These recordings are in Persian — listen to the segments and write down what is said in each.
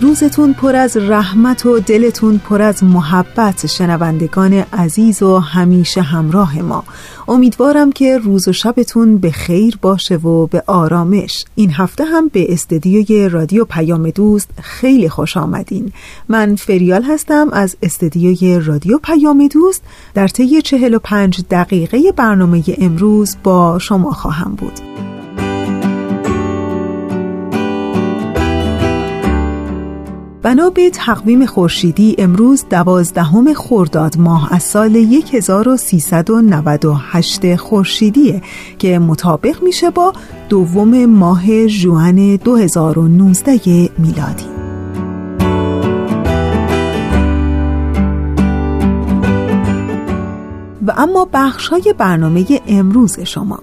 روزتون پر از رحمت و دلتون پر از محبت شنوندگان عزیز و همیشه همراه ما. امیدوارم که روز و شبتون به خیر باشه و به آرامش. این هفته هم به استدیوی رادیو پیام دوست خیلی خوش آمدین. من فریال هستم از استدیوی رادیو پیام دوست. در طی 45 دقیقه برنامه امروز با شما خواهم بود. بنا به تقویم خورشیدی امروز دوازدهم خرداد ماه از سال 1398 خورشیدیه که مطابق میشه با دوم ماه جوان 2019 میلادی. و اما بخش های برنامه امروز شما.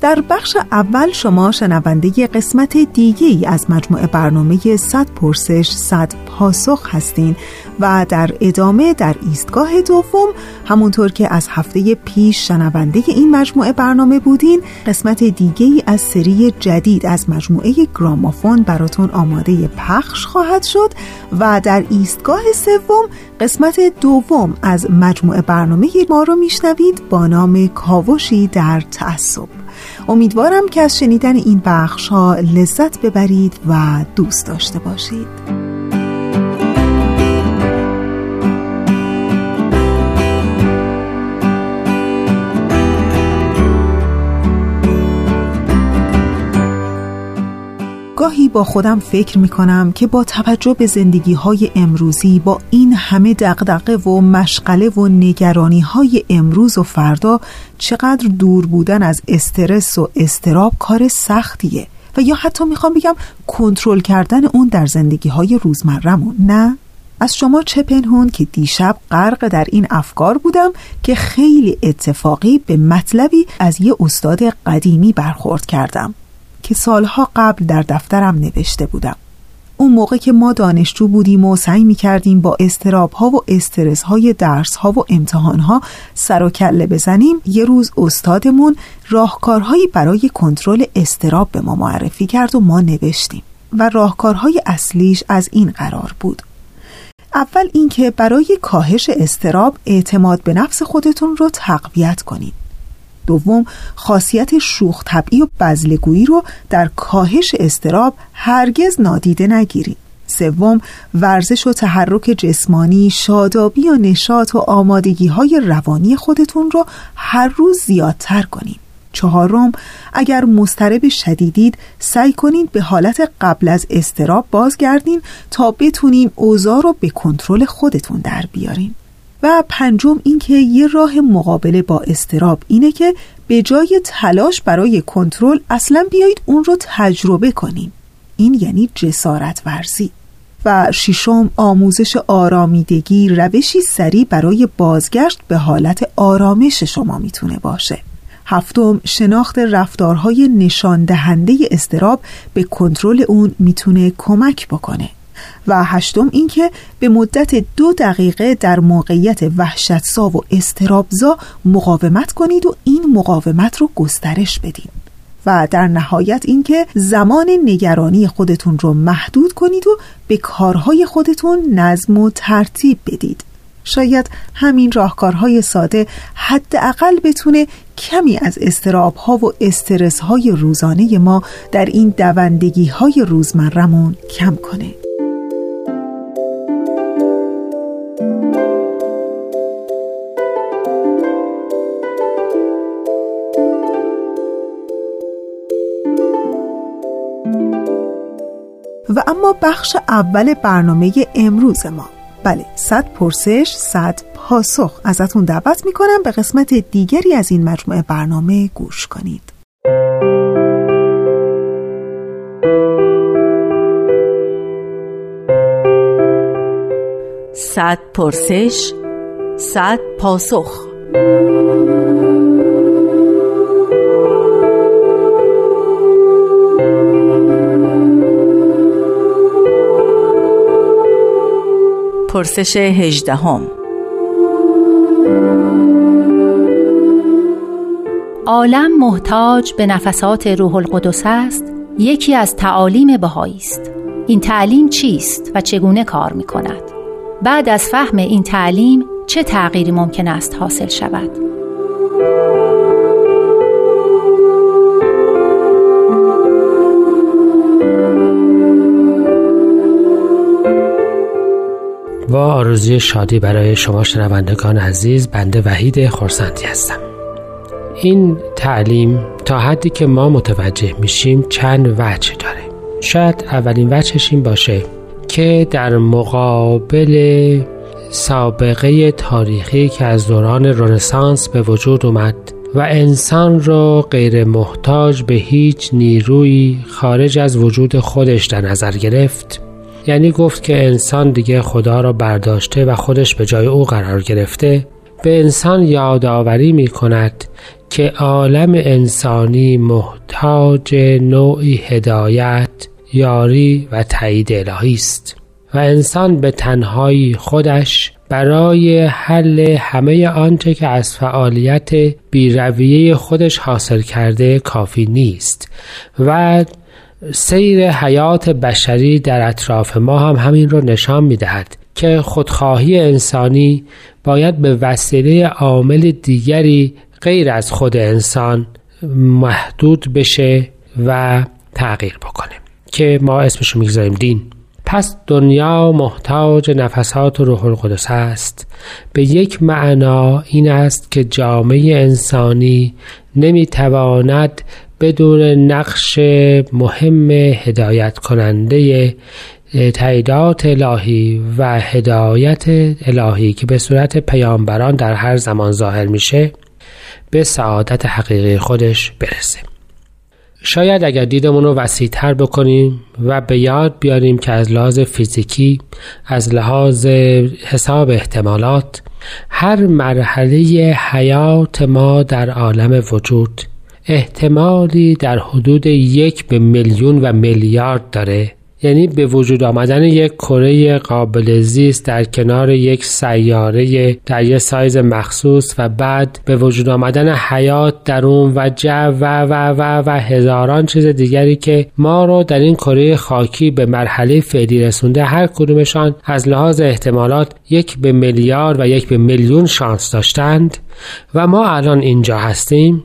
در بخش اول شما شنونده قسمت دیگه ای از مجموعه برنامه 100 پرسش 100 پاسخ هستین و در ادامه در ایستگاه دوم همونطور که از هفته پیش شنونده این مجموعه برنامه بودین قسمت دیگه ای از سری جدید از مجموعه گرامافون براتون آماده پخش خواهد شد و در ایستگاه سوم قسمت دوم از مجموعه برنامه ما رو میشنوید با نام کاوشی در تعصب. امیدوارم که از شنیدن این بخش ها لذت ببرید و دوست داشته باشید. گاهی با خودم فکر می کنم که با توجه به زندگی های امروزی با این همه دقدقه و مشغله و نگرانی های امروز و فردا چقدر دور بودن از استرس و استراب کار سختیه. و یا حتی می‌خوام بگم کنترل کردن اون در زندگی های روزمرمون نه؟ از شما چه پنهون که دیشب غرق در این افکار بودم که خیلی اتفاقی به مطلبی از یه استاد قدیمی برخورد کردم. که سالها قبل در دفترم نوشته بودم. اون موقع که ما دانشجو بودیم و سعی می کردیم با استراب ها و استرس های درس ها و امتحان ها سر و کله بزنیم یه روز استادمون راهکارهایی برای کنترل استراب به ما معرفی کرد و ما نوشتیم و راهکارهای اصلیش از این قرار بود. اول اینکه برای کاهش استراب اعتماد به نفس خودتون رو تقویت کنید. دوم خاصیت شوخ طبعی و بزلگویی رو در کاهش استراب هرگز نادیده نگیرید سوم ورزش و تحرک جسمانی شادابی و نشاط و آمادگی های روانی خودتون رو هر روز زیادتر کنید چهارم اگر مسترب شدیدید سعی کنید به حالت قبل از استراب بازگردین تا بتونین اوضاع رو به کنترل خودتون در بیارین. و پنجم اینکه یه راه مقابله با استراب اینه که به جای تلاش برای کنترل اصلا بیایید اون رو تجربه کنیم. این یعنی جسارت ورزی. و ششم آموزش آرامیدگی روشی سریع برای بازگشت به حالت آرامش شما می‌تونه باشه. هفتم شناخت رفتارهای نشان دهنده استراب به کنترل اون می‌تونه کمک بکنه. و هشتم اینکه به مدت دو دقیقه در موقعیت وحشتزا و استرابزا مقاومت کنید و این مقاومت رو گسترش بدید و در نهایت اینکه زمان نگرانی خودتون رو محدود کنید و به کارهای خودتون نظم و ترتیب بدید. شاید همین راهکارهای ساده حداقل بتونه کمی از استراب ها و استرس های روزانه ما در این دوندگی های روزمرمون کم کنه. و اما بخش اول برنامه امروز ما. بله صد پرسش صد پاسخ. ازتون دعوت می‌کنم به قسمت دیگری از این مجموعه برنامه گوش کنید. صد پرسش صد پاسخ. پرسش هجدهم. عالم محتاج به نفسات روح القدس است یکی از تعالیم بهایی است. این تعلیم چیست و چگونه کار می کند بعد از فهم این تعلیم چه تغییری ممکن است حاصل شود؟ با آرزوی شادی برای شما شنوندگان عزیز بنده وحید خورسندی هستم. این تعلیم تا حدی که ما متوجه میشیم چند وجه داره. شاید اولین وجهش این باشه که در مقابل سابقه تاریخی که از دوران رنسانس به وجود اومد و انسان را غیر محتاج به هیچ نیروی خارج از وجود خودش در نظر گرفت یعنی گفت که انسان دیگه خدا را برداشته و خودش به جای او قرار گرفته به انسان یادآوری می کند که عالم انسانی محتاج نوعی هدایت یاری و تایید الهی است و انسان به تنهایی خودش برای حل همه آنچه که از فعالیت بیرویه خودش حاصل کرده کافی نیست و سیر حیات بشری در اطراف ما هم همین رو نشان می دهد که خودخواهی انسانی باید به وسیله عامل دیگری غیر از خود انسان محدود بشه و تغییر بکنه که ما اسمش رو می‌گذاریم دین. پس دنیا محتاج نفسات روح القدس است به یک معنا این است که جامعه انسانی نمی‌تواند بدون نقش مهم هدایت کننده تعییدات الهی و هدایت الهی که به صورت پیامبران در هر زمان ظاهر میشه به سعادت حقیقی خودش برسه. شاید اگر دیدمون رو وسیعتر بکنیم و به یاد بیاریم که از لحاظ فیزیکی از لحاظ حساب احتمالات هر مرحله حیات ما در عالم وجود احتمالی در حدود یک به میلیون و میلیارد داره. یعنی به وجود آمدن یک کره قابل زیست در کنار یک سیاره در یک سایز مخصوص و بعد به وجود آمدن حیات در اون و جو و و و و هزاران چیز دیگری که ما رو در این کره خاکی به مرحله فعلی رسونده هر کدومشان از لحاظ احتمالات یک به میلیارد و یک به میلیون شانس داشتند و ما الان اینجا هستیم.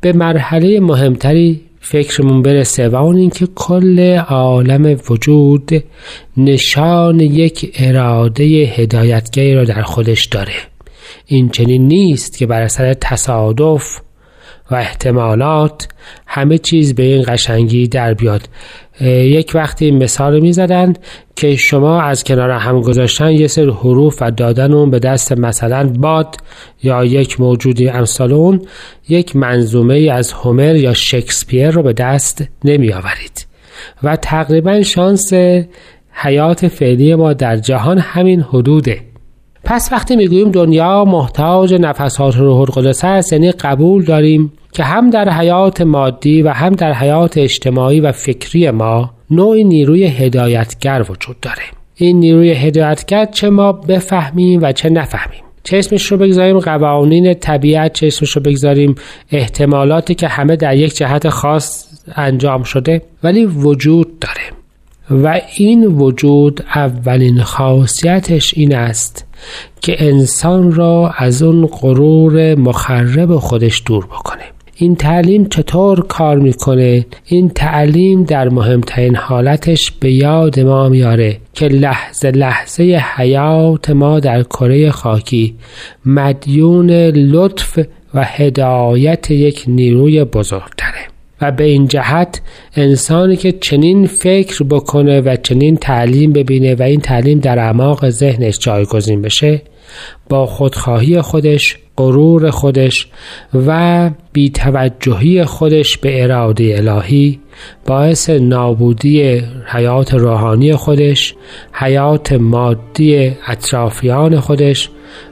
به مرحله مهمتری فکرمون برسه و اون اینکه کل عالم وجود نشان یک اراده هدایتگری را در خودش داره. این چنین نیست که بر اثر تصادف و احتمالات همه چیز به این قشنگی در بیاد. یک وقتی مثال می زدن که شما از کنار هم گذاشتن یه سر حروف و دادن اون به دست مثلا باد یا یک موجودی امثال اون یک منظومه از هومر یا شکسپیر رو به دست نمی آورید و تقریبا شانس حیات فعلی ما در جهان همین حدوده. پس وقتی می‌گوییم دنیا محتاج نفسات روح القدس است یعنی قبول داریم که هم در حیات مادی و هم در حیات اجتماعی و فکری ما نوعی نیروی هدایتگر وجود داره. این نیروی هدایتگر چه ما بفهمیم و چه نفهمیم؟ چه اسمش رو بگذاریم؟ قوانین طبیعت چه اسمش رو بگذاریم؟ احتمالاتی که همه در یک جهت خاص انجام شده ولی وجود داره. و این وجود اولین خاصیتش این است که انسان را از اون غرور مخرب خودش دور بکنه. این تعلیم چطور کار می‌کنه؟ این تعلیم در مهمترین حالتش به یاد ما میاره که لحظه لحظه حیات ما در کره خاکی مدیون لطف و هدایت یک نیروی بزرگتره. و به این جهت انسانی که چنین فکر بکنه و چنین تعلیم ببینه و این تعلیم در اعماق ذهنش جایگزین بشه با خودخواهی خودش غرور خودش و بیتوجهی خودش به اراده الهی باعث نابودی حیات روحانی خودش حیات مادی اطرافیان خودش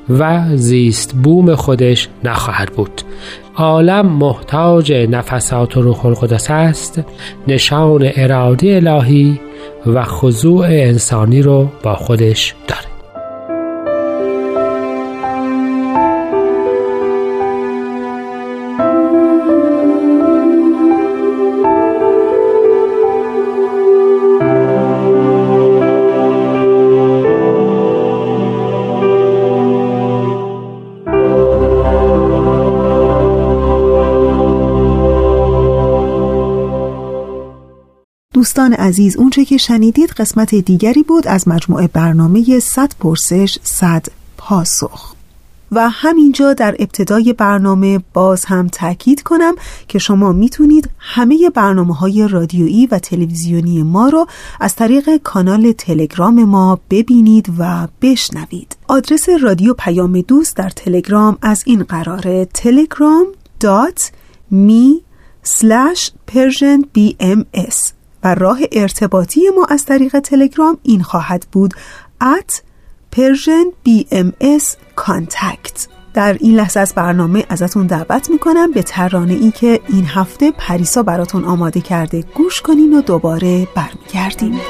و زیست بوم خودش نخواهد بود. عالم محتاج نفسات و روح القدس است نشان اراده الهی و خضوع انسانی رو با خودش داره. دوستان عزیز اونچه که شنیدید قسمت دیگری بود از مجموعه برنامه 100 پرسش 100 پاسخ. و همینجا در ابتدای برنامه باز هم تاکید کنم که شما می‌تونید همه برنامه های رادیویی و تلویزیونی ما رو از طریق کانال تلگرام ما ببینید و بشنوید. آدرس رادیو پیام دوست در تلگرام از این قراره telegram.me slash و راه ارتباطی ما از طریق تلگرام این خواهد بود. at Persian BMS Contact. در این لحظه از برنامه ازتون دعوت می‌کنم به ترانه ای که این هفته پریسا براتون آماده کرده. گوش کنین و دوباره برمیگردیم.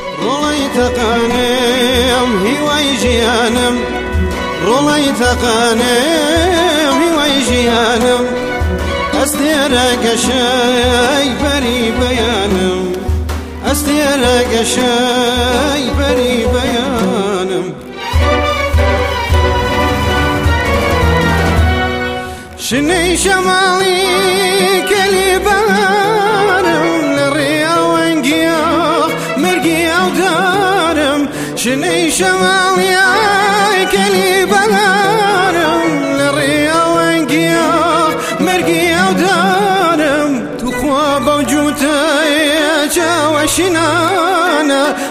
استێرەگە شەی بەری بەیانم شنەی شەماڵی کەلی بەرم لە ڕێاوەنگیا مرگی ئەودارم شنەی شەماڵی کەلی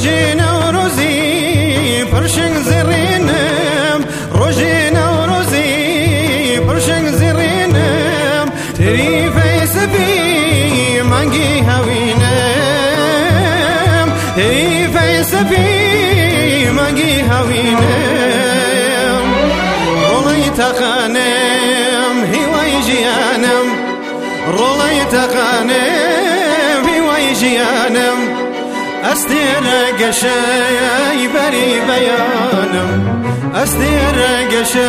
روجي نوروزي برشق زرينم. روجي نوروزي برشق زرينم. تري فيس بي مانجي هاوينم. تري فيس بي مانجي هاوينم. رولي تقانم هواي جيانم. رولي تقانم هواي جيانم. از دیر گشه ای بری بیانم از دیر گشه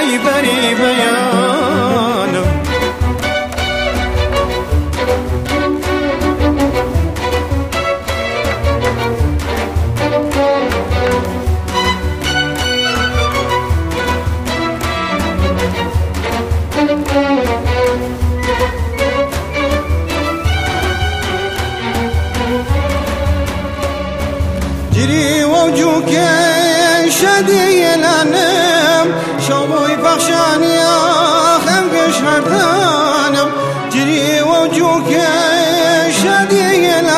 ای بری بیانم هیوای جیانم ڕۆڵی تەقانم هیوای ژیانم ئەستێرە گەشەی بەری بەیانم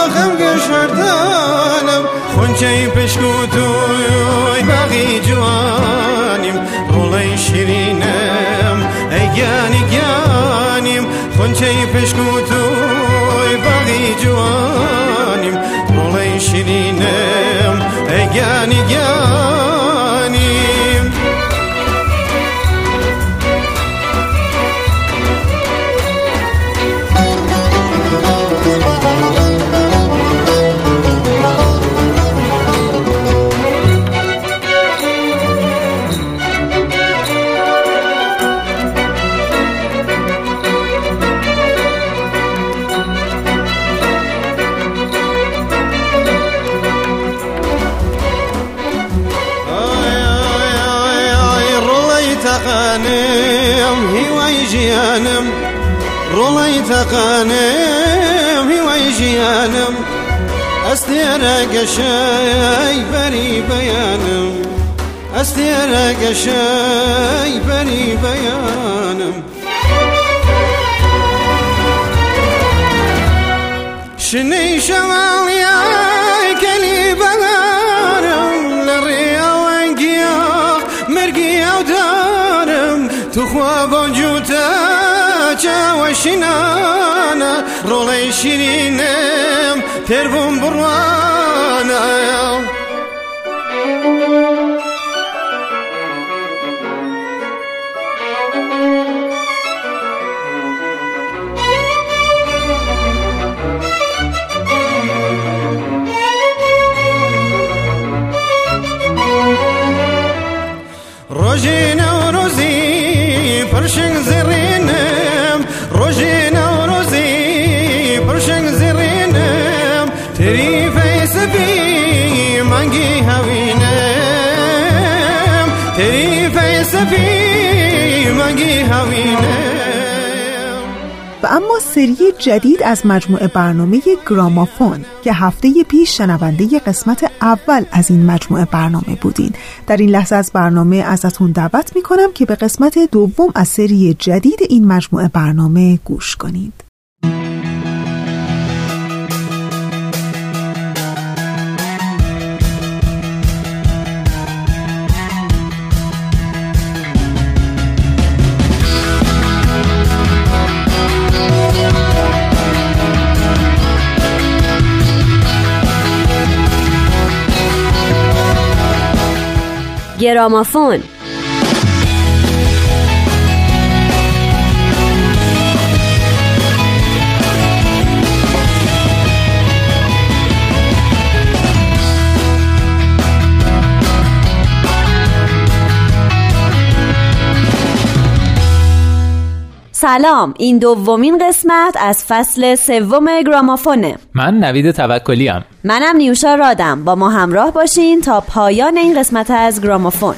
ئەستێرە گەشەی بەری بەیانم پشکوتوی بەغی جوانیم. ڕۆڵەی شیرینم. ئەیگیانی گیانیم. خۆنچەی پشکوتوی Yeah. غانم ويجيانم أستيرا قشاي بري بيانم أستيرا قشاي بري بيانم شني شواليان چاوەشینانە ڕۆڵەی شیرینم تێربووم بڕوانە و اما سری جدید از مجموعه برنامه گرامافون که هفته پیش شنونده قسمت اول از این مجموعه برنامه بودین. در این لحظه از برنامه ازتون دعوت می‌کنم که به قسمت دوم از سری جدید این مجموعه برنامه گوش کنید. گرامافون سلام این دومین قسمت از فصل سوم گرامافونه. من نوید توکلی ام منم نیوشا رادم. با ما همراه باشین تا پایان این قسمت از گرامافون.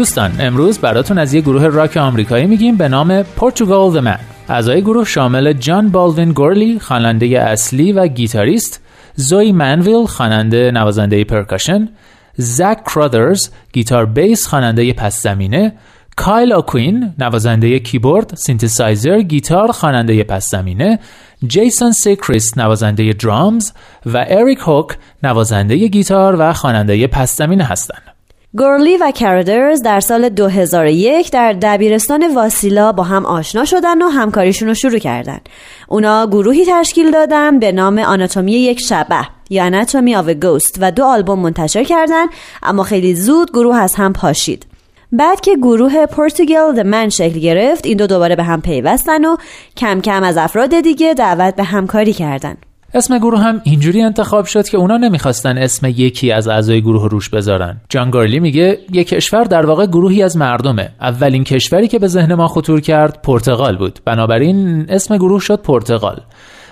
دوستان امروز براتون از یه گروه راک آمریکایی میگیم به نام Portugal The Man. اعضای گروه شامل جان بالوین گورلی خواننده اصلی و گیتاریست زوی منویل خواننده نوازنده پرکاشن زک کرادرز گیتار بیس خواننده پس زمینه کایل اوکوین نوازنده کیبورد سینتسایزر گیتار خواننده پس زمینه جیسون سیکریست نوازنده درامز و اریک هوک نوازنده گیتار و خواننده پس زمینه هستند. گورلی و کارادرز در سال 2001 در دبیرستان واسیلا با هم آشنا شدن و همکاریشون رو شروع کردن. اونا گروهی تشکیل دادن به نام آناتومی یک شبح یا Anatomy of Ghost و دو آلبوم منتشر کردن اما خیلی زود گروه از هم پاشید. بعد که گروه Portugal The Man شکل گرفت این دو دوباره به هم پیوستن و کم کم از افراد دیگه دعوت به همکاری کردن. اسم گروه هم اینجوری انتخاب شد که اونا نمی‌خواستن اسم یکی از اعضای گروه روش بذارن. جان گارلی میگه یک کشور در واقع گروهی از مردمه. اولین کشوری که به ذهن ما خطور کرد پرتغال بود. بنابراین اسم گروه شد پرتغال.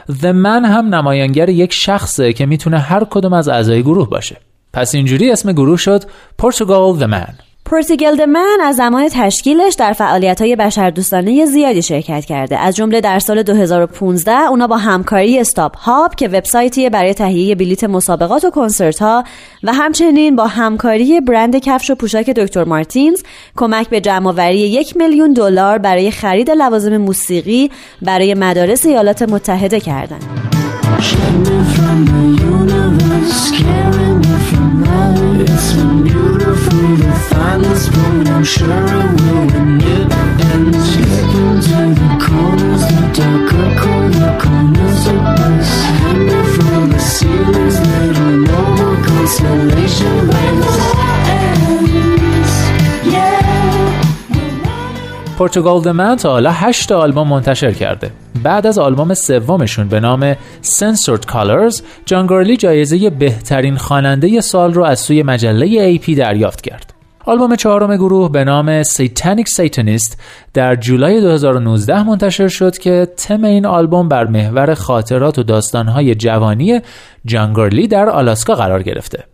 The Man هم نمایانگر یک شخصه که می‌تونه هر کدوم از اعضای گروه باشه. پس اینجوری اسم گروه شد پورتوگال The Man. پورتوگل من از زمان تشکیلش در فعالیت های بشردوستانه زیادی شرکت کرده از جمله در سال 2015 اونا با همکاری استاپ هاب که وبسایتی برای تهیه بلیت مسابقات و کنسرت ها و همچنین با همکاری برند کفش و پوشاک دکتر مارتینز کمک به جمعآوری یک میلیون دلار برای خرید لوازم موسیقی برای مدارس ایالات متحده کردند. پورتوگال دمن تا حالا 8 آلبوم منتشر کرده بعد از آلبوم سومشون به نام Censored Colors جان گارلی جایزه بهترین خواننده سال رو از سوی مجله AP دریافت کرد. آلبوم چهارم گروه به نام سیتانیک سیتانیست در جولای 2019 منتشر شد که تم این آلبوم بر محور خاطرات و داستانهای جوانی جانگارلی در آلاسکا قرار گرفته.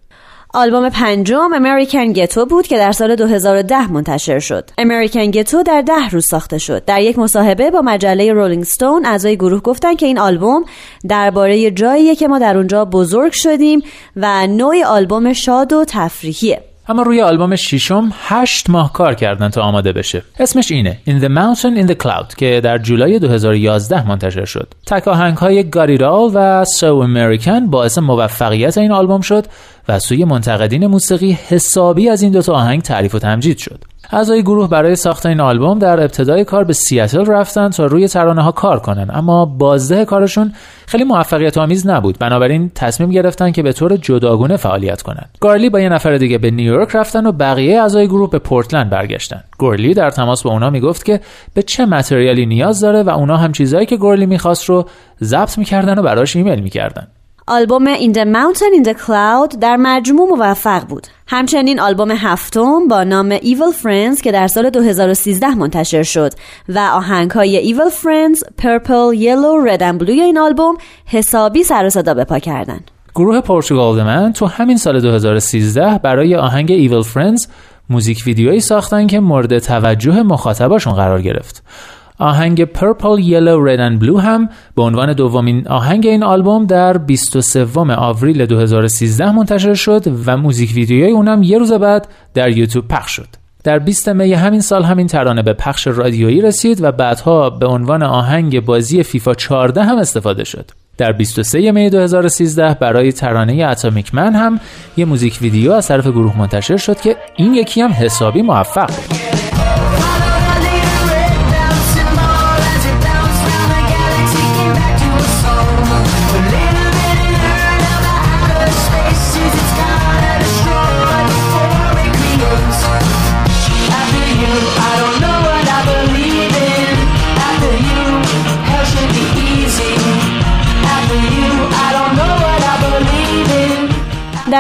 آلبوم پنجم امریکن گتو بود که در سال 2010 منتشر شد. امریکن گتو در ده روز ساخته شد. در یک مصاحبه با مجله رولینگ ستون اعضای گروه گفتن که این آلبوم درباره جاییه که ما در اونجا بزرگ شدیم و نوع آلبوم شاد و تفریحیه. اما روی آلبوم ششم هشت ماه کار کردن تا آماده بشه اسمش اینه In the Mountain in the Cloud که در جولای 2011 منتشر شد تک آهنگ های گاریرال و سو امریکن باعث موفقیت این آلبوم شد و سوی منتقدین موسیقی حسابی از این دوتا آهنگ تعریف و تمجید شد. اعضای گروه برای ساخت این آلبوم در ابتدای کار به سیاتل رفتن تا روی ترانه ها کار کنن اما بازده کارشون خیلی موفقیت آمیز نبود. بنابراین تصمیم گرفتن که به طور جداگونه فعالیت کنند گارلی با یه نفر دیگه به نیویورک رفتن و بقیه اعضای گروه به پورتلند برگشتن. گورلی در تماس با اونا می‌گفت که به چه متریالی نیاز داره و اونا هم چیزایی که گورلی می‌خواست رو ضبط می‌کردن و براش ایمیل می‌کردن. آلبوم In the Mountain in the Cloud در مجموع موفق بود. همچنین آلبوم هفتم با نام Evil Friends که در سال 2013 منتشر شد و آهنگ های Evil Friends, Purple, Yellow, Red and Blue این آلبوم حسابی سر و صدا به پا کردن. گروه پورتوگال من تو همین سال 2013 برای آهنگ Evil Friends موزیک ویدیویی ساختن که مورد توجه مخاطباشون قرار گرفت. آهنگ Purple, Yellow, Red and Blue هم به عنوان دومین آهنگ این آلبوم در 23 آوریل 2013 منتشر شد و موزیک ویدیوی اونم یه روز بعد در یوتیوب پخش شد. در 20 می همین سال همین ترانه به پخش رادیویی رسید و بعدها به عنوان آهنگ بازی فیفا 14 هم استفاده شد. در 23 می 2013 برای ترانه اتمیک من هم یه موزیک ویدیو از طرف گروه منتشر شد که این یکی هم حسابی موفق بود.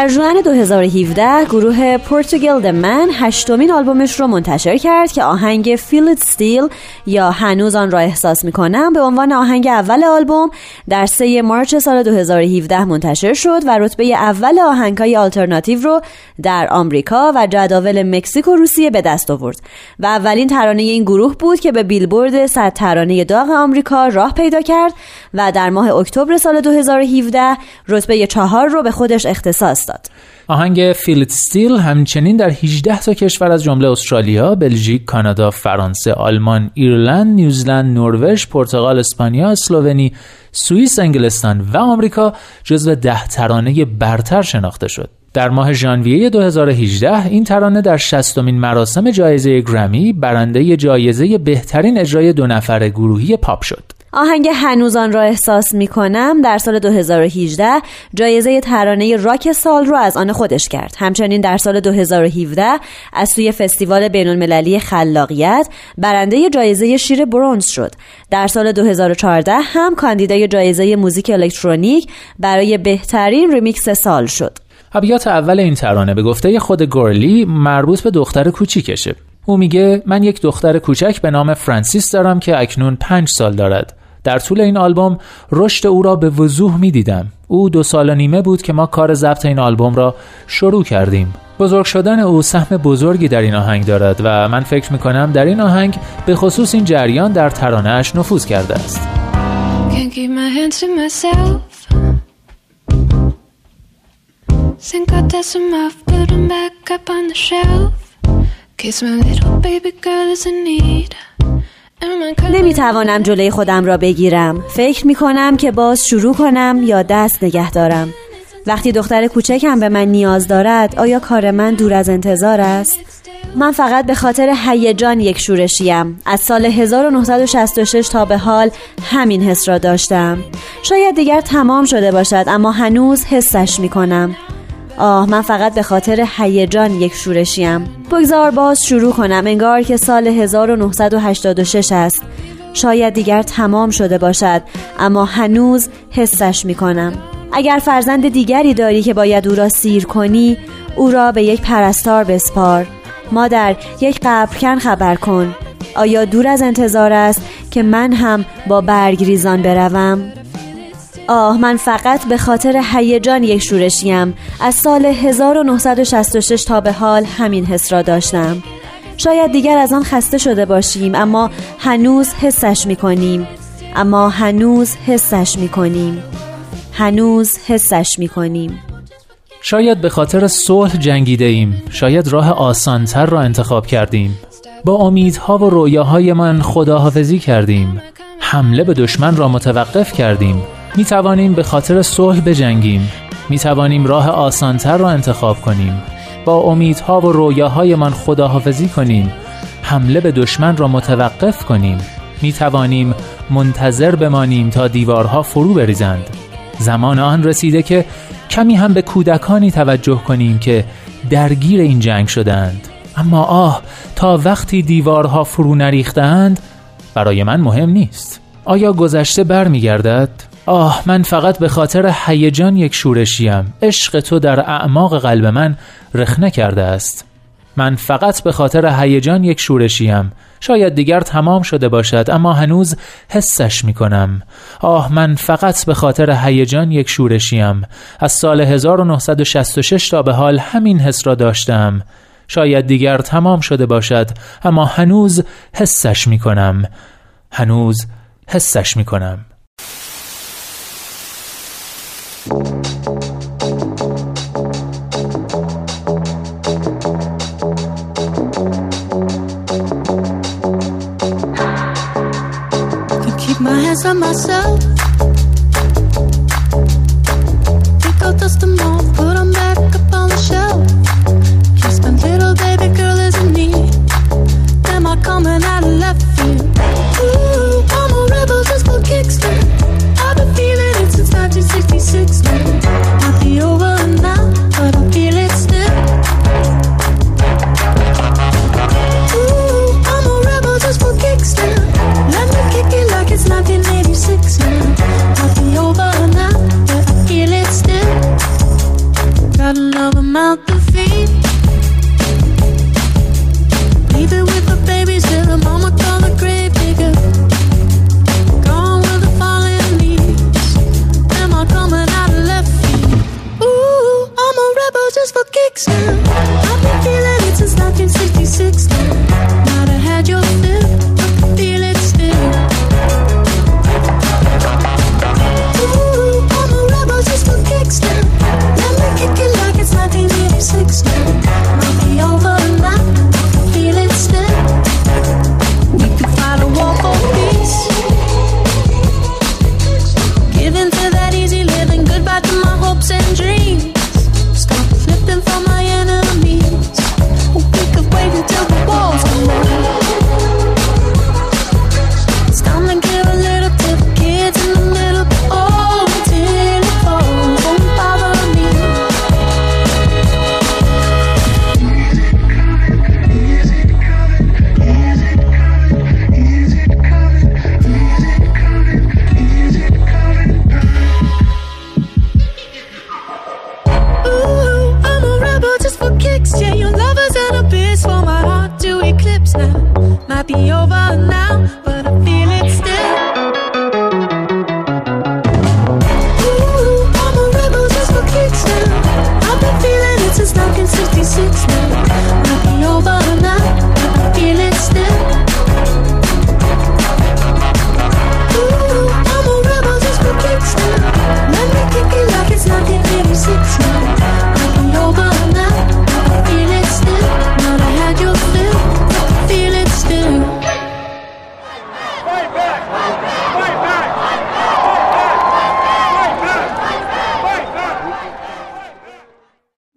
در June 2017 گروه Portugal The Man هشتمین آلبومش رو منتشر کرد که آهنگ Feel It Still یا هنوز آن را احساس می‌کنم به عنوان آهنگ اول آلبوم در 3 March سال 2017 منتشر شد و رتبه اول آهنگهای آلترناتیو رو در آمریکا و جداول مکزیک و روسیه به دست آورد و اولین ترانه این گروه بود که به بیلبورد 100 ترانه داغ آمریکا راه پیدا کرد و در ماه اکتبر سال 2017 رتبه چهار رو به خودش اختصاص داد. آهنگ فیلت ستیل همچنین در 18 تا کشور از جمله استرالیا، بلژیک، کانادا، فرانسه، آلمان، ایرلند، نیوزلند، نروژ، پرتغال، اسپانیا، اسلوونی، سوئیس، انگلستان و آمریکا جزو ده ترانه برتر شناخته شد. در ماه ژانویه 2018 این ترانه در شستمین مراسم جایزه گرمی برنده جایزه بهترین اجرای دو نفر گروهی پاپ شد. آهنگ هنوز آن را احساس می کنم در سال 2018 جایزه ترانه راک سال را از آن خودش کرد. همچنین در سال 2017 از سوی فستیوال بین المللی خلاقیت برنده جایزه شیر برونز شد. در سال 2014 هم کاندیدای جایزه موزیک الکترونیک برای بهترین ریمیکس سال شد. ابیات اول این ترانه به گفته خود گورلی مربوط به دختر کوچیکشه. او میگه من یک دختر کوچک به نام فرانسیس دارم که اکنون پنج سال دارد. در طول این آلبوم رشد او را به وضوح می دیدم. او دو سال و نیمه بود که ما کار ضبط این آلبوم را شروع کردیم. بزرگ شدن او سهم بزرگی در این آهنگ دارد و من فکر می کنم در این آهنگ به خصوص این جریان در ترانهش نفوذ کرده است. نمی‌توانم جلوی خودم را بگیرم. فکر می‌کنم که باز شروع کنم یا دست نگه دارم. وقتی دختر کوچکم به من نیاز دارد آیا کار من دور از انتظار است؟ من فقط به خاطر هیجان یک شورشیم. از سال 1966 تا به حال همین حس را داشتم. شاید دیگر تمام شده باشد اما هنوز حسش می‌کنم. آه من فقط به خاطر هیجان یک شورشیم بگذار باز شروع کنم. انگار که سال 1986 است. شاید دیگر تمام شده باشد اما هنوز حسش می کنم اگر فرزند دیگری داری که باید او را سیر کنی او را به یک پرستار بسپار. مادر یک قبرکن خبر کن. آیا دور از انتظار است که من هم با برگریزان بروم؟ آه من فقط به خاطر هیجان یک شورشیم از سال 1966 تا به حال همین حس را داشتم. شاید دیگر از آن خسته شده باشیم اما هنوز حسش می کنیم. اما هنوز حسش می کنیم. هنوز حسش می کنیم. شاید به خاطر صلح جنگیده ایم. شاید راه آسانتر را انتخاب کردیم. با امیدها و رویاهای من خداحافظی کردیم. حمله به دشمن را متوقف کردیم. می توانیم به خاطر صلح بجنگیم. می توانیم راه آسانتر را انتخاب کنیم. با امیدها و رویاهای من خداحافظی کنیم. حمله به دشمن را متوقف کنیم. می توانیم منتظر بمانیم تا دیوارها فرو بریزند. زمان آن رسیده که کمی هم به کودکانی توجه کنیم که درگیر این جنگ شدند اما آه تا وقتی دیوارها فرو نریختند برای من مهم نیست. آیا گذشته برمیگردد؟ آه من فقط به خاطر هیجان یک شورشیم عشق تو در اعماق قلب من رخنه کرده است. من فقط به خاطر هیجان یک شورشیم شاید دیگر تمام شده باشد اما هنوز حسش می کنم آه من فقط به خاطر هیجان یک شورشیم از سال 1966 تا به حال همین حس را داشتم. شاید دیگر تمام شده باشد اما هنوز حسش می کنم هنوز حسش می کنم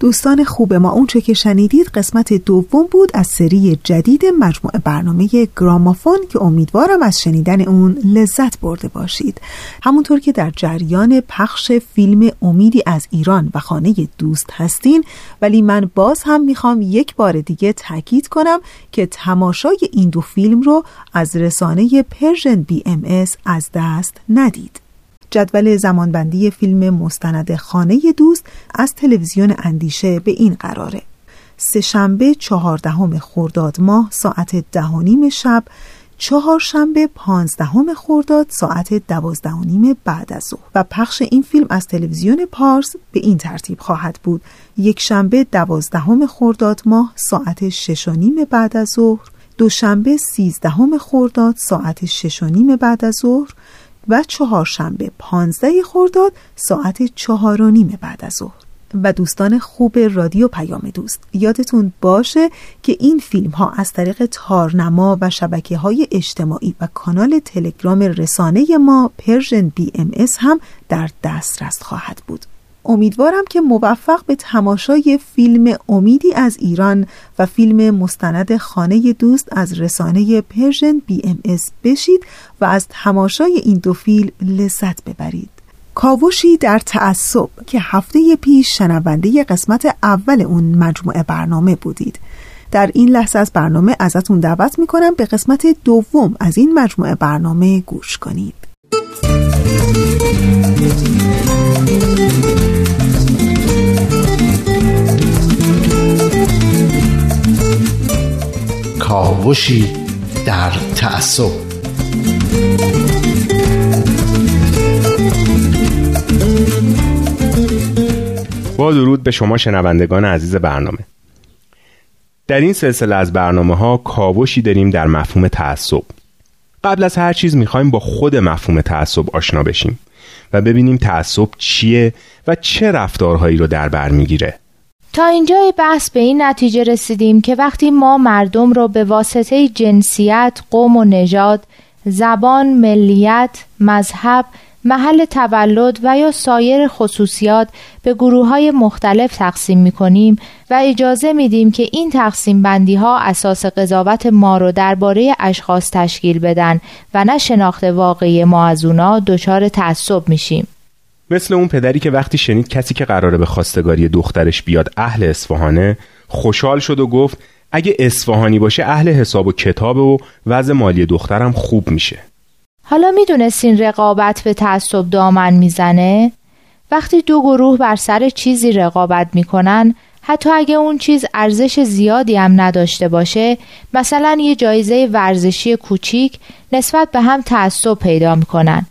دوستان خوب ما اونچه که شنیدید قسمت دوم بود از سری جدید مجموعه برنامه گرامافون که امیدوارم از شنیدن اون لذت برده باشید. همونطور که در جریان پخش فیلم امیدی از ایران و خانه دوست هستین ولی من باز هم می‌خوام یک بار دیگه تاکید کنم که تماشای این دو فیلم رو از رسانه Persian BMS از دست ندید. جدول زمانبندی فیلم مستند خانه دوست از تلویزیون اندیشه به این قراره. سهشنبه چهاردهم خرداد ماه ساعت ده و نیم شب چهارشنبه پانزدهم خرداد ساعت دوازده و نیم بعد از ظهر. و پخش این فیلم از تلویزیون پارس به این ترتیب خواهد بود. یک شنبه دوازدهم خرداد ماه ساعت شش و نیم بعد از ظهر دوشنبه سیزدهم خرداد ساعت شش و نیم بعد از ظهر و چهارشنبه پانزده خرداد ساعت چهار و نیم بعد از ظهر. و دوستان خوب رادیو پیام دوست یادتون باشه که این فیلم ها از طریق تارنما و شبکه های اجتماعی و کانال تلگرام رسانه ما Persian BMS هم در دسترس خواهد بود. امیدوارم که موفق به تماشای فیلم امیدی از ایران و فیلم مستند خانه دوست از رسانه Persian BMS بشید و از تماشای این دو فیلم لذت ببرید. کاوشی در تعصب که هفته پیش شنونده قسمت اول اون مجموعه برنامه بودید. در این لحظه از برنامه ازتون دعوت می‌کنم به قسمت دوم از این مجموعه برنامه گوش کنید. کاوشی در تعصب. با درود به شما شنوندگان عزیز برنامه. در این سلسله از برنامه ها کاوشی داریم در مفهوم تعصب. قبل از هر چیز می‌خوایم با خود مفهوم تعصب آشنا بشیم و ببینیم تعصب چیه و چه رفتارهایی رو در بر می‌گیره. تا اینجای بحث به این نتیجه رسیدیم که وقتی ما مردم را به واسطه جنسیت، قوم و نژاد، زبان، ملیت، مذهب، محل تولد و یا سایر خصوصیات به گروه های مختلف تقسیم می کنیم و اجازه میدیم که این تقسیم بندی ها اساس قضاوت ما رو درباره اشخاص تشکیل بدن و نه شناخت واقعی ما از اونا دچار تعصب میشیم. مثل اون پدری که وقتی شنید کسی که قراره به خواستگاری دخترش بیاد اهل اصفهانه خوشحال شد و گفت اگه اصفهانی باشه اهل حساب و کتاب و وضع مالی دخترم خوب میشه حالا می‌دونستین رقابت به تعصب دامن می‌زنه؟ وقتی دو گروه بر سر چیزی رقابت می‌کنن حتی اگه اون چیز ارزش زیادی هم نداشته باشه مثلا یه جایزه ورزشی کوچیک نسبت به هم تعصب پیدا می‌کنن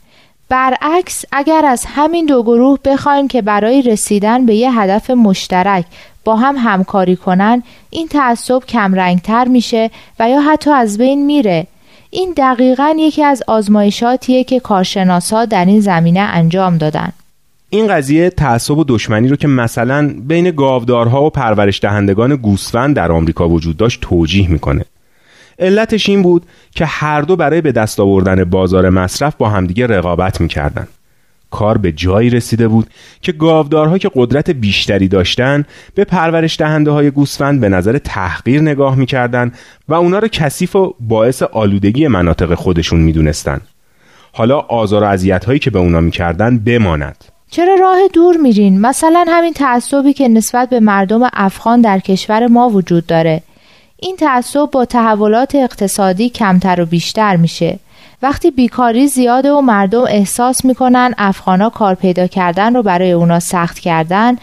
برعکس اگر از همین دو گروه بخواین که برای رسیدن به یه هدف مشترک با هم همکاری کنن این تعصب کمرنگتر میشه و یا حتی از بین میره. این دقیقا یکی از آزمایشاتیه که کارشناسا در این زمینه انجام دادن. این قضیه تعصب و دشمنی رو که مثلا بین گاودارها و پرورش دهندگان گوسفند در آمریکا وجود داشت توجیه می‌کنه. علتش این بود که هر دو برای به دست آوردن بازار مصرف با همدیگه رقابت می‌کردن. کار به جایی رسیده بود که گاودارها که قدرت بیشتری داشتن به پرورش دهنده های گوسفند به نظر تحقیر نگاه می‌کردن و اونا رو کثیف و باعث آلودگی مناطق خودشون می‌دونستن. حالا آزار و اذیت هایی که به اونا می‌کردن بماند. چرا راه دور میرین؟ مثلا همین تعصبی که نسبت به مردم افغان در کشور ما وجود داره. این تعصب با تحولات اقتصادی کمتر و بیشتر میشه. وقتی بیکاری زیاده و مردم احساس می‌کنن افغانا کار پیدا کردن رو برای اونا سخت کردن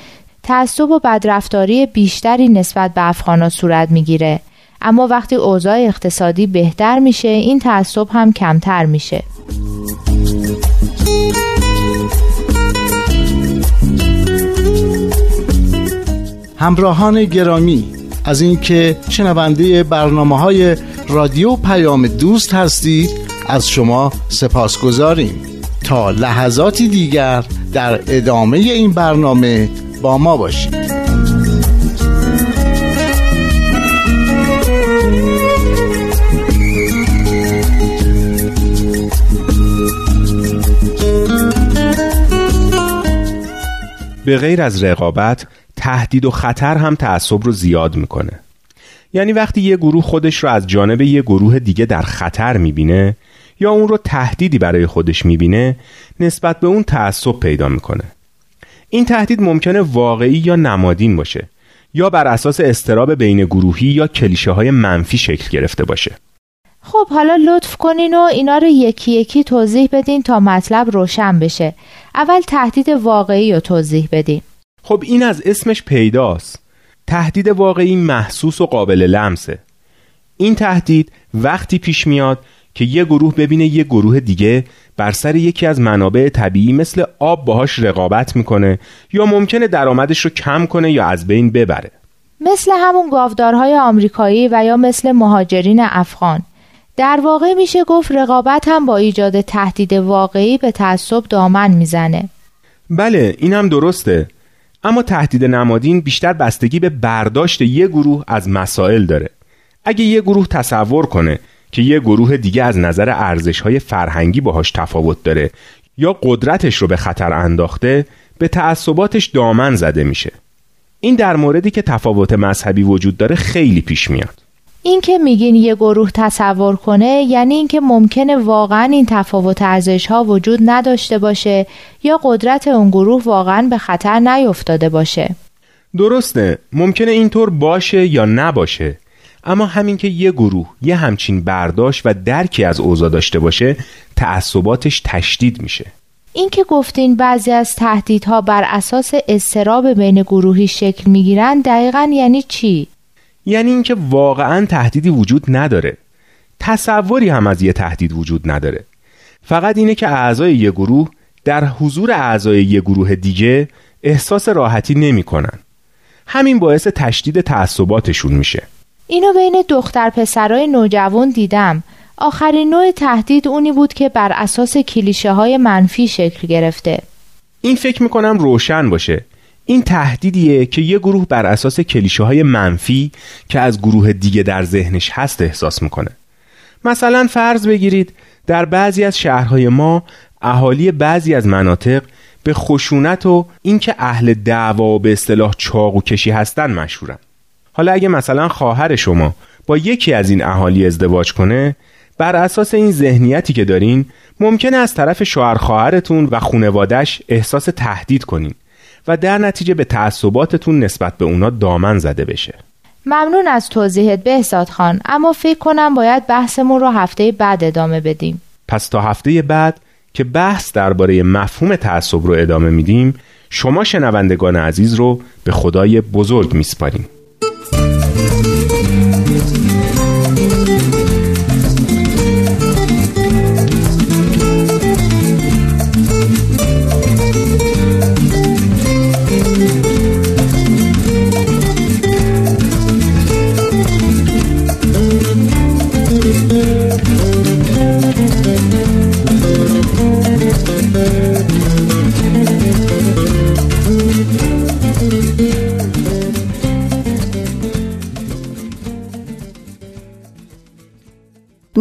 تعصب و بدرفتاری بیشتری نسبت به افغانا صورت می‌گیره. اما وقتی اوضاع اقتصادی بهتر میشه این تعصب هم کمتر میشه. همراهان گرامی از اینکه شنونده برنامه های رادیو پیام دوست هستید از شما سپاس گذاریم. تا لحظاتی دیگر در ادامه این برنامه با ما باشید. به غیر از رقابت تهدید و خطر هم تعصب رو زیاد می‌کنه. یعنی وقتی یه گروه خودش رو از جانب یه گروه دیگه در خطر می‌بینه یا اون رو تهدیدی برای خودش می‌بینه نسبت به اون تعصب پیدا می‌کنه. این تهدید ممکنه واقعی یا نمادین باشه یا بر اساس استراب بین گروهی یا کلیشه های منفی شکل گرفته باشه. خب حالا لطف کنین و اینا رو یکی یکی توضیح بدین تا مطلب روشن بشه. اول تهدید واقعی رو توضیح بدین. خب این از اسمش پیداست. تهدید واقعی محسوس و قابل لمسه. این تهدید وقتی پیش میاد که یه گروه ببینه یه گروه دیگه بر سر یکی از منابع طبیعی مثل آب باهاش رقابت می‌کنه یا ممکنه درآمدش رو کم کنه یا از بین ببره. مثل همون گاودارهای آمریکایی و یا مثل مهاجرین افغان. در واقع میشه گفت رقابت هم با ایجاد تهدید واقعی به تعصب دامن می‌زنه. بله این هم درسته. اما تهدید نمادین بیشتر بستگی به برداشت یه گروه از مسائل داره. اگه یه گروه تصور کنه که یه گروه دیگه از نظر ارزش های فرهنگی باهاش تفاوت داره یا قدرتش رو به خطر انداخته به تعصباتش دامن زده میشه. این در موردی که تفاوت مذهبی وجود داره خیلی پیش میاد. این که میگین یه گروه تصور کنه یعنی اینکه ممکنه واقعا این تفاوت ارزش ها وجود نداشته باشه یا قدرت اون گروه واقعا به خطر نیفتاده باشه درسته ممکنه اینطور باشه یا نباشه اما همین که یه گروه یه همچین برداشت و درکی از اوضاع داشته باشه تعصباتش تشدید میشه این که گفتین بعضی از تهدیدها بر اساس استراب بین گروهی شکل می‌گیرن دقیقا یعنی چی؟ یعنی اینکه واقعا تهدیدی وجود نداره. تصوری هم از یه تهدید وجود نداره. فقط اینه که اعضای یه گروه در حضور اعضای یه گروه دیگه احساس راحتی نمی‌کنن. همین باعث تشدید تعصباتشون میشه. اینو بین دختر پسرای نوجوان دیدم. آخرین نوع تهدید اونی بود که بر اساس کلیشه های منفی شکل گرفته. این فکر می‌کنم روشن باشه. این تهدیدیه که یه گروه بر اساس کلیشه های منفی که از گروه دیگه در ذهنش هست احساس می‌کنه. مثلا فرض بگیرید در بعضی از شهرهای ما اهالی بعضی از مناطق به خشونت و اینکه اهل دعوا و به اصطلاح چاق و کشی هستن مشهورن. حالا اگه مثلا خواهر شما با یکی از این اهالی ازدواج کنه بر اساس این ذهنیتی که دارین ممکنه از طرف شوهر خواهرتون و خونوادش احساس تهدید کنین. و در نتیجه به تعصباتتون نسبت به اونا دامن زده بشه. ممنون از توضیحت بهزاد خان. اما فکر کنم باید بحثمون رو هفته بعد ادامه بدیم. پس تا هفته بعد که بحث درباره مفهوم تعصب رو ادامه میدیم شما شنوندگان عزیز رو به خدای بزرگ میسپاریم.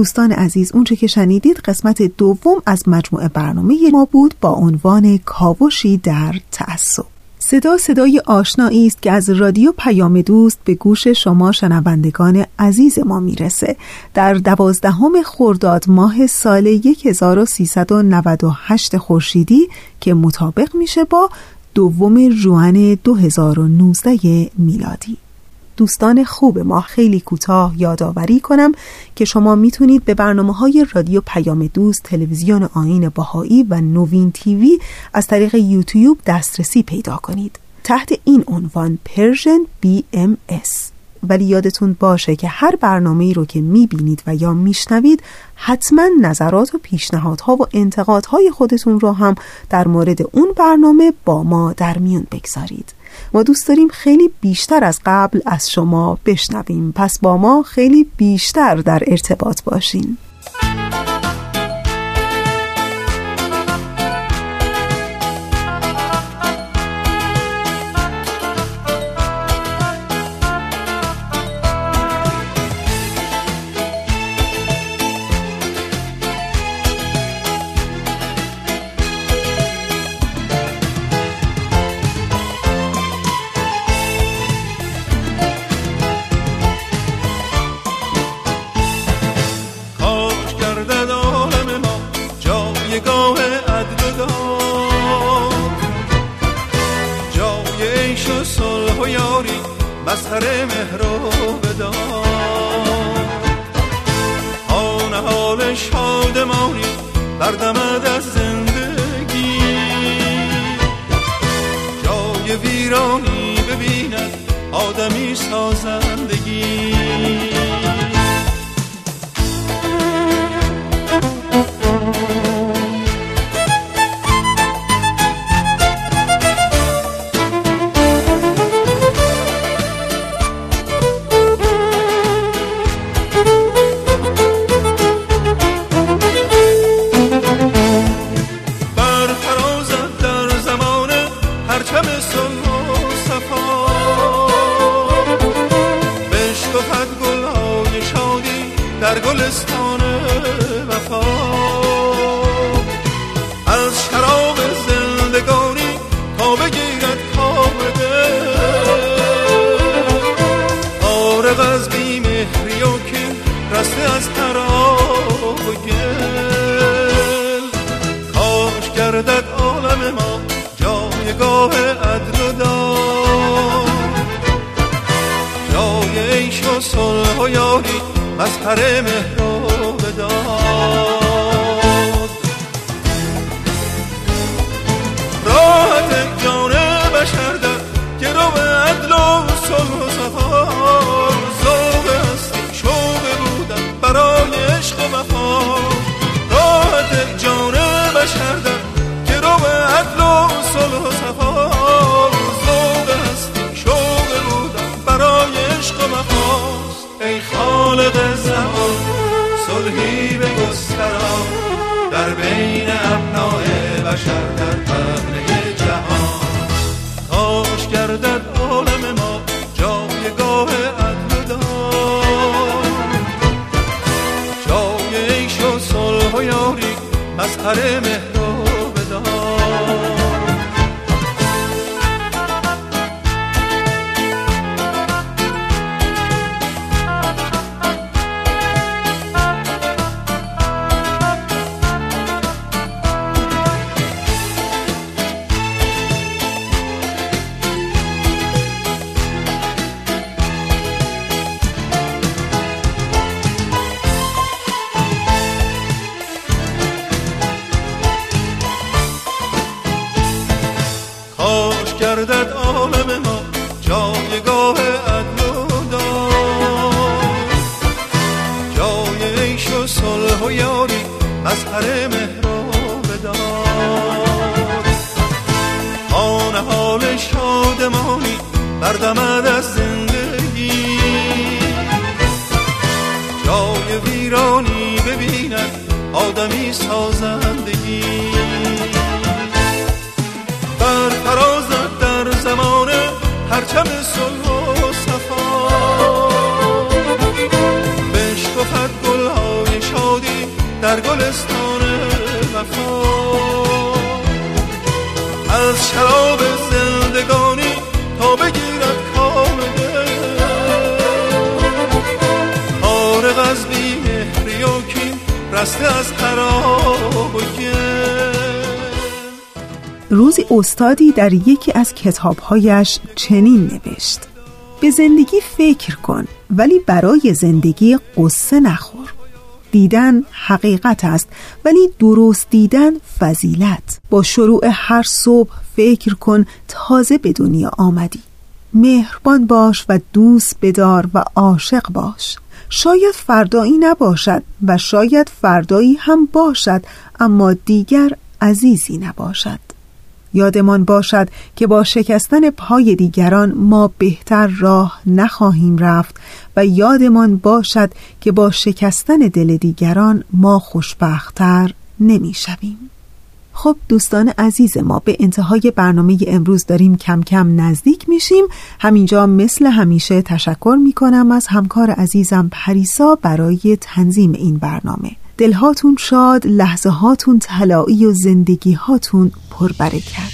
دوستان عزیز اونچه که شنیدید قسمت دوم از مجموعه برنامه ما بود با عنوان کاوشی در تعصب. صدا صدای آشنایی است که از رادیو پیام دوست به گوش شما شنوندگان عزیز ما می‌رسه. در دوازدهم خرداد ماه سال 1398 خورشیدی که مطابق میشه با دوم جوان 2019 میلادی. دوستان خوب ما خیلی کوتاه یادآوری کنم که شما می‌تونید به برنامه های رادیو پیام دوست تلویزیون آین باهایی و نوین تیوی از طریق یوتیوب دسترسی پیدا کنید. تحت این عنوان پرژن BMS ولی یادتون باشه که هر برنامه ای رو که می‌بینید و یا میشنوید حتما نظرات و پیشنهادها و انتقادهای خودتون رو هم در مورد اون برنامه با ما در میون بگذارید. ما دوست داریم خیلی بیشتر از قبل از شما بشنویم. پس با ما خیلی بیشتر در ارتباط باشین. بشکفد گلهای شادی در گلستان وفا. صلح و یاری مظهر مهر و بداد راحت جان بشر در گرو عدل و صلح بشر در پهنه جهان. کاش گردد عالم ما جایگاه عدل و داد جای عیش و صلح و یاری مظهر مهر رسته از روزی استادی در یکی از کتابهایش چنین نوشت. به زندگی فکر کن ولی برای زندگی قصه نخور. دیدن حقیقت است ولی درست دیدن فضیلت. با شروع هر صبح فکر کن تازه به دنیا آمدی. مهربان باش و دوست بدار و عاشق باش. شاید فردایی نباشد و شاید فردایی هم باشد اما دیگر عزیزی نباشد یادمان باشد که با شکستن پای دیگران ما بهتر راه نخواهیم رفت و یادمان باشد که با شکستن دل دیگران ما خوشبختتر نمی‌شویم. خب دوستان عزیز ما به انتهای برنامه امروز داریم کم کم نزدیک میشیم. همینجا مثل همیشه تشکر می‌کنم از همکار عزیزم پریسا برای تنظیم این برنامه. دلهاتون شاد لحظه هاتون طلایی و زندگی هاتون پربرکت.